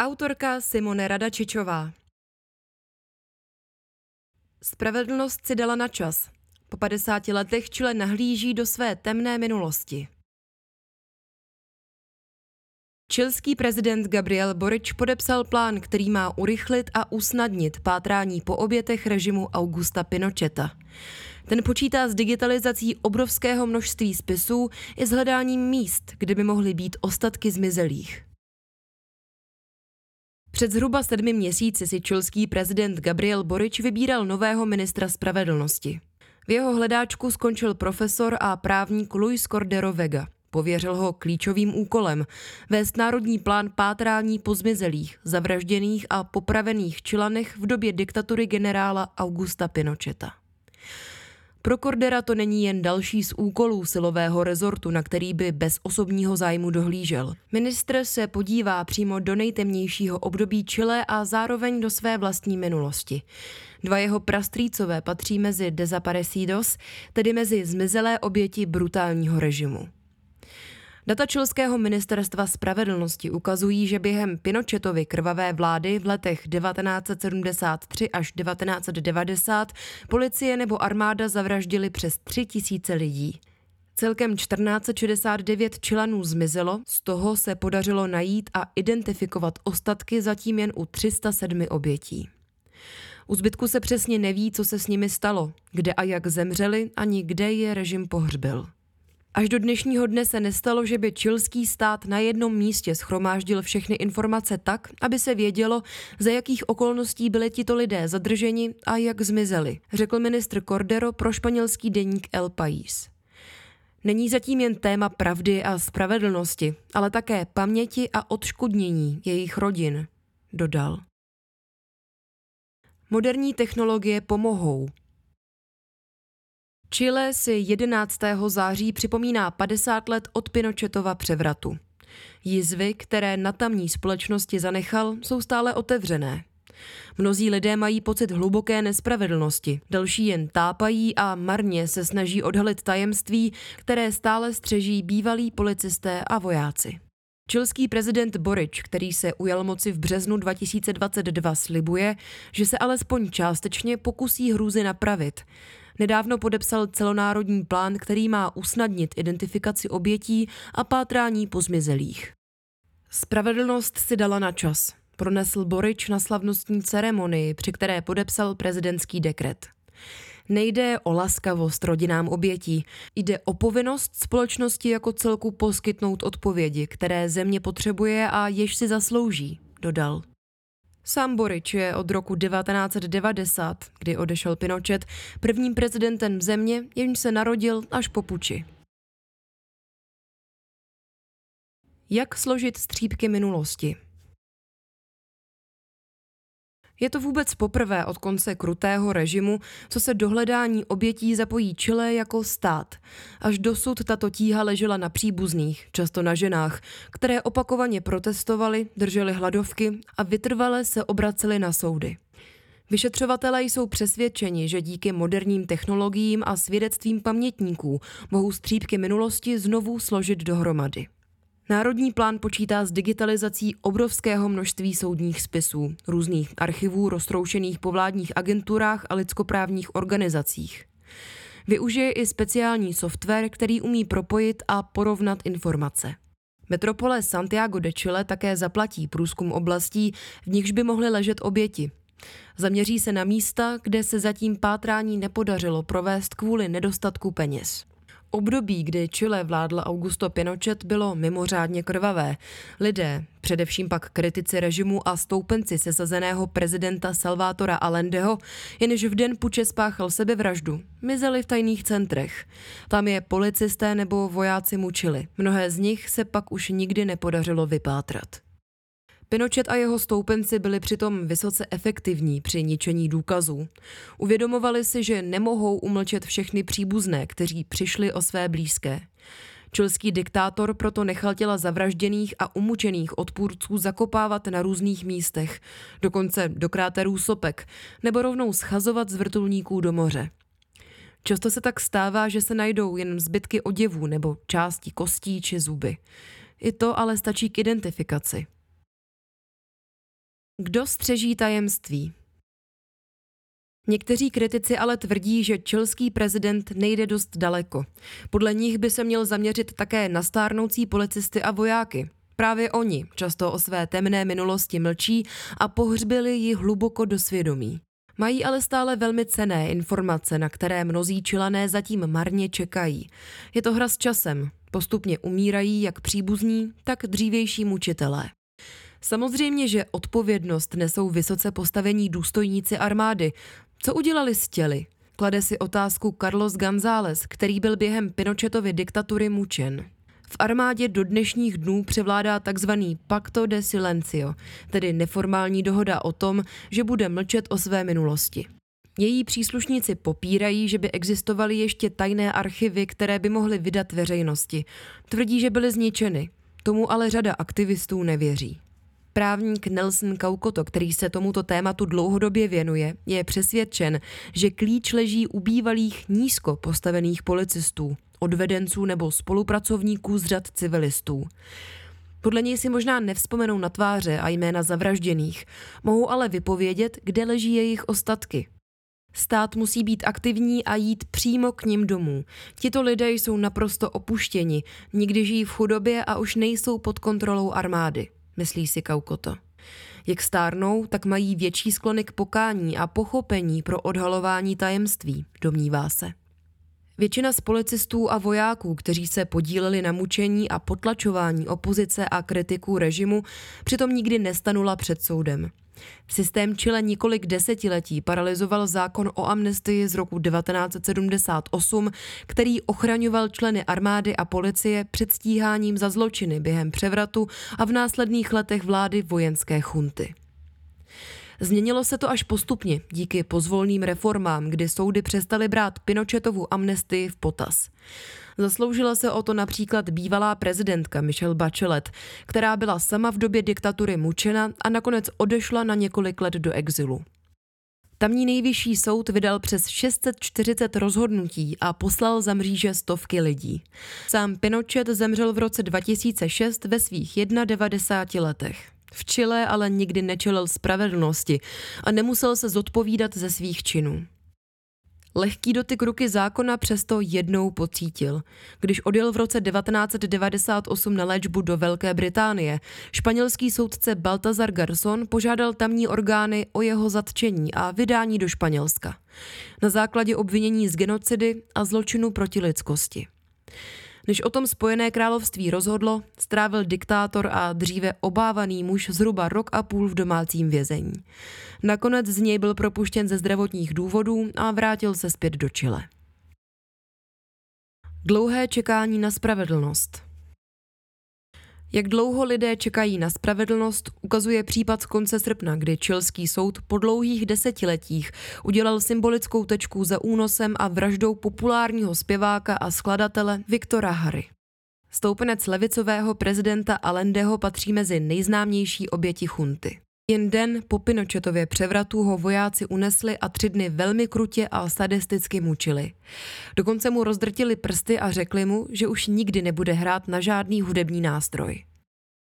Autorka Simone Radačičová Spravedlnost si dala na čas. Po 50 letech Chile nahlíží do své temné minulosti. Čilský prezident Gabriel Boric podepsal plán, který má urychlit a usnadnit pátrání po obětech režimu Augusta Pinocheta. Ten počítá s digitalizací obrovského množství spisů i s hledáním míst, kde by mohly být ostatky zmizelých. Před zhruba sedmi měsíci si čilský prezident Gabriel Boric vybíral nového ministra spravedlnosti. V jeho hledáčku skončil profesor a právník Luis Cordero Vega. Pověřil ho klíčovým úkolem vést národní plán pátrání po zmizelých, zavražděných a popravených čilanech v době diktatury generála Augusta Pinocheta. Pro Cordera to není jen další z úkolů silového rezortu, na který by bez osobního zájmu dohlížel. Ministr se podívá přímo do nejtemnějšího období Chile a zároveň do své vlastní minulosti. Dva jeho prastrýcové patří mezi desaparecidos, tedy mezi zmizelé oběti brutálního režimu. Data čilského ministerstva spravedlnosti ukazují, že během Pinochetovy krvavé vlády v letech 1973 až 1990 policie nebo armáda zavraždili přes 3 tisíce lidí. Celkem 1469 čilanů zmizelo, z toho se podařilo najít a identifikovat ostatky zatím jen u 307 obětí. U zbytku se přesně neví, co se s nimi stalo, kde a jak zemřeli, ani kde je režim pohřbil. Až do dnešního dne se nestalo, že by čilský stát na jednom místě schromáždil všechny informace tak, aby se vědělo, za jakých okolností byli tito lidé zadrženi a jak zmizeli, řekl ministr Cordero pro španělský deník El País. Není zatím jen téma pravdy a spravedlnosti, ale také paměti a odškodnění jejich rodin, dodal. Moderní technologie pomohou, Chile si 11. září připomíná 50 let od Pinochetova převratu. Jizvy, které na tamní společnosti zanechal, jsou stále otevřené. Mnozí lidé mají pocit hluboké nespravedlnosti, další jen tápají a marně se snaží odhalit tajemství, které stále střeží bývalí policisté a vojáci. Čilský prezident Boric, který se ujal moci v březnu 2022, slibuje, že se alespoň částečně pokusí hrůzy napravit. Nedávno podepsal celonárodní plán, který má usnadnit identifikaci obětí a pátrání po zmizelých. Spravedlnost si dala na čas. Pronesl Borič na slavnostní ceremonii, při které podepsal prezidentský dekret. Nejde o laskavost rodinám obětí, jde o povinnost společnosti jako celku poskytnout odpovědi, které země potřebuje a jež si zaslouží, dodal. Sám Borič je od roku 1990, kdy odešel Pinochet, prvním prezidentem země, jenž se narodil až po puči. Jak složit střípky minulosti? Je to vůbec poprvé od konce krutého režimu, co se do hledání obětí zapojí Chile jako stát. Až dosud tato tíha ležela na příbuzných, často na ženách, které opakovaně protestovali, drželi hladovky a vytrvale se obraceli na soudy. Vyšetřovatelé jsou přesvědčeni, že díky moderním technologiím a svědectvím pamětníků mohou střípky minulosti znovu složit dohromady. Národní plán počítá s digitalizací obrovského množství soudních spisů, různých archivů roztroušených po vládních agenturách a lidskoprávních organizacích. Využije i speciální software, který umí propojit a porovnat informace. Metropole Santiago de Chile také zaplatí průzkum oblastí, v nichž by mohly ležet oběti. Zaměří se na místa, kde se zatím pátrání nepodařilo provést kvůli nedostatku peněz. Období, kdy Chile vládl Augusto Pinochet, bylo mimořádně krvavé. Lidé, především pak kritici režimu a stoupenci sesazeného prezidenta Salvátora Allendeho, jenž v den puče spáchal sebevraždu, mizeli v tajných centrech. Tam je policisté nebo vojáci mučili. Mnohé z nich se pak už nikdy nepodařilo vypátrat. Pinochet a jeho stoupenci byli přitom vysoce efektivní při ničení důkazů. Uvědomovali si, že nemohou umlčet všechny příbuzné, kteří přišli o své blízké. Čilský diktátor proto nechal těla zavražděných a umučených odpůrců zakopávat na různých místech, dokonce do kráterů sopek, nebo rovnou schazovat z vrtulníků do moře. Často se tak stává, že se najdou jen zbytky oděvů nebo části kostí či zuby. I to ale stačí k identifikaci. Kdo střeží tajemství? Někteří kritici ale tvrdí, že čilský prezident nejde dost daleko. Podle nich by se měl zaměřit také na stárnoucí policisty a vojáky. Právě oni často o své temné minulosti mlčí a pohřbili ji hluboko do svědomí. Mají ale stále velmi cené informace, na které mnozí čilané zatím marně čekají. Je to hra s časem. Postupně umírají jak příbuzní, tak dřívější mučitelé. Samozřejmě, že odpovědnost nesou vysoce postavení důstojníci armády. Co udělali s těly? Klade si otázku Carlos González, který byl během Pinochetovy diktatury mučen. V armádě do dnešních dnů převládá tzv. pacto de silencio, tedy neformální dohoda o tom, že bude mlčet o své minulosti. Její příslušníci popírají, že by existovaly ještě tajné archivy, které by mohly vydat veřejnosti. Tvrdí, že byly zničeny. Tomu ale řada aktivistů nevěří. Právník Nelson Kaukoto, který se tomuto tématu dlouhodobě věnuje, je přesvědčen, že klíč leží u bývalých nízko postavených policistů, odvedenců nebo spolupracovníků z řad civilistů. Podle něj si možná nevzpomenou na tváře a jména zavražděných, mohou ale vypovědět, kde leží jejich ostatky. Stát musí být aktivní a jít přímo k ním domů. Tito lidé jsou naprosto opuštěni, nikdy žijí v chudobě a už nejsou pod kontrolou armády myslí si Kaukoto. Jak stárnou, tak mají větší sklony k pokání a pochopení pro odhalování tajemství, domnívá se. Většina z policistů a vojáků, kteří se podíleli na mučení a potlačování opozice a kritiků režimu, přitom nikdy nestanula před soudem. Systém Chile několik desetiletí paralizoval zákon o amnestii z roku 1978, který ochraňoval členy armády a policie před stíháním za zločiny během převratu a v následných letech vlády vojenské chunty. Změnilo se to až postupně díky pozvolným reformám, kdy soudy přestaly brát Pinochetovu amnestii v potaz. Zasloužila se o to například bývalá prezidentka Michelle Bachelet, která byla sama v době diktatury mučena a nakonec odešla na několik let do exilu. Tamní nejvyšší soud vydal přes 640 rozhodnutí a poslal za mříže stovky lidí. Sám Pinochet zemřel v roce 2006 ve svých 91 letech. V Chile ale nikdy nečelil spravedlnosti a nemusel se zodpovídat ze svých činů. Lehký dotyk ruky zákona přesto jednou pocítil. Když odjel v roce 1998 na léčbu do Velké Británie, španělský soudce Baltazar Garson požádal tamní orgány o jeho zatčení a vydání do Španělska. Na základě obvinění z genocidy a zločinu proti lidskosti. Než o tom Spojené království rozhodlo, strávil diktátor a dříve obávaný muž zhruba rok a půl v domácím vězení. Nakonec z něj byl propuštěn ze zdravotních důvodů a vrátil se zpět do Chile. Dlouhé čekání na spravedlnost. Jak dlouho lidé čekají na spravedlnost, ukazuje případ z konce srpna, kdy čilský soud po dlouhých desetiletích udělal symbolickou tečku za únosem a vraždou populárního zpěváka a skladatele Viktora Hary. Stoupenec levicového prezidenta Alendeho patří mezi nejznámější oběti chunty. Jen den po Pinochetově převratu ho vojáci unesli a tři dny velmi krutě a sadisticky mučili. Dokonce mu rozdrtili prsty a řekli mu, že už nikdy nebude hrát na žádný hudební nástroj.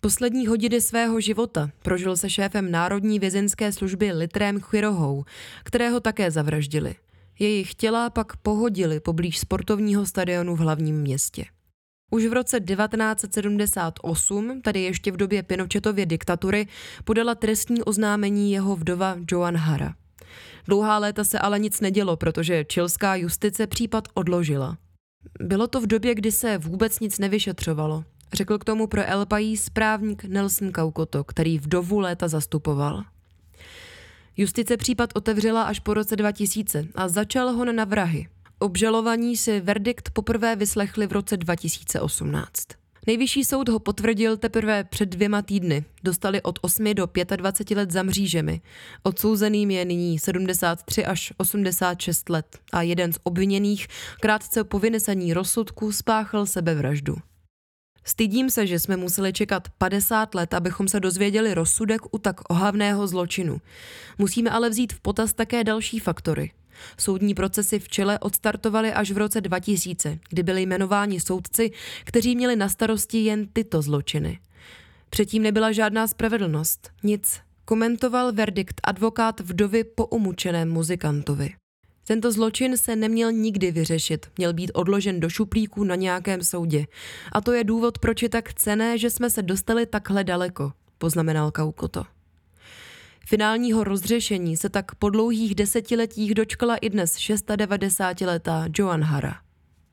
Poslední hodiny svého života prožil se šéfem Národní vězenské služby Litrem Chirohou, kterého také zavraždili. Jejich těla pak pohodili poblíž sportovního stadionu v hlavním městě. Už v roce 1978, tedy ještě v době Pinochetově diktatury, podala trestní oznámení jeho vdova Joan Hara. Dlouhá léta se ale nic nedělo, protože čilská justice případ odložila. Bylo to v době, kdy se vůbec nic nevyšetřovalo, řekl k tomu pro El País správník Nelson Kaukoto, který vdovu léta zastupoval. Justice případ otevřela až po roce 2000 a začal ho na vrahy, Obžalovaní si verdikt poprvé vyslechli v roce 2018. Nejvyšší soud ho potvrdil teprve před dvěma týdny. Dostali od 8 do 25 let za mřížemi. Odsouzeným je nyní 73 až 86 let a jeden z obviněných krátce po vynesení rozsudku spáchal sebevraždu. Stydím se, že jsme museli čekat 50 let, abychom se dozvěděli rozsudek u tak ohavného zločinu. Musíme ale vzít v potaz také další faktory. Soudní procesy v Čele odstartovaly až v roce 2000, kdy byli jmenováni soudci, kteří měli na starosti jen tyto zločiny. Předtím nebyla žádná spravedlnost, nic, Komentoval verdikt advokát vdovy po umučeném muzikantovi. Tento zločin se neměl nikdy vyřešit, měl být odložen do šuplíku na nějakém soudě. A to je důvod, proč je tak cené, že jsme se dostali takhle daleko, poznamenal Kaukoto. Finálního rozřešení se tak po dlouhých desetiletích dočkala i dnes 690-letá Joan Hara.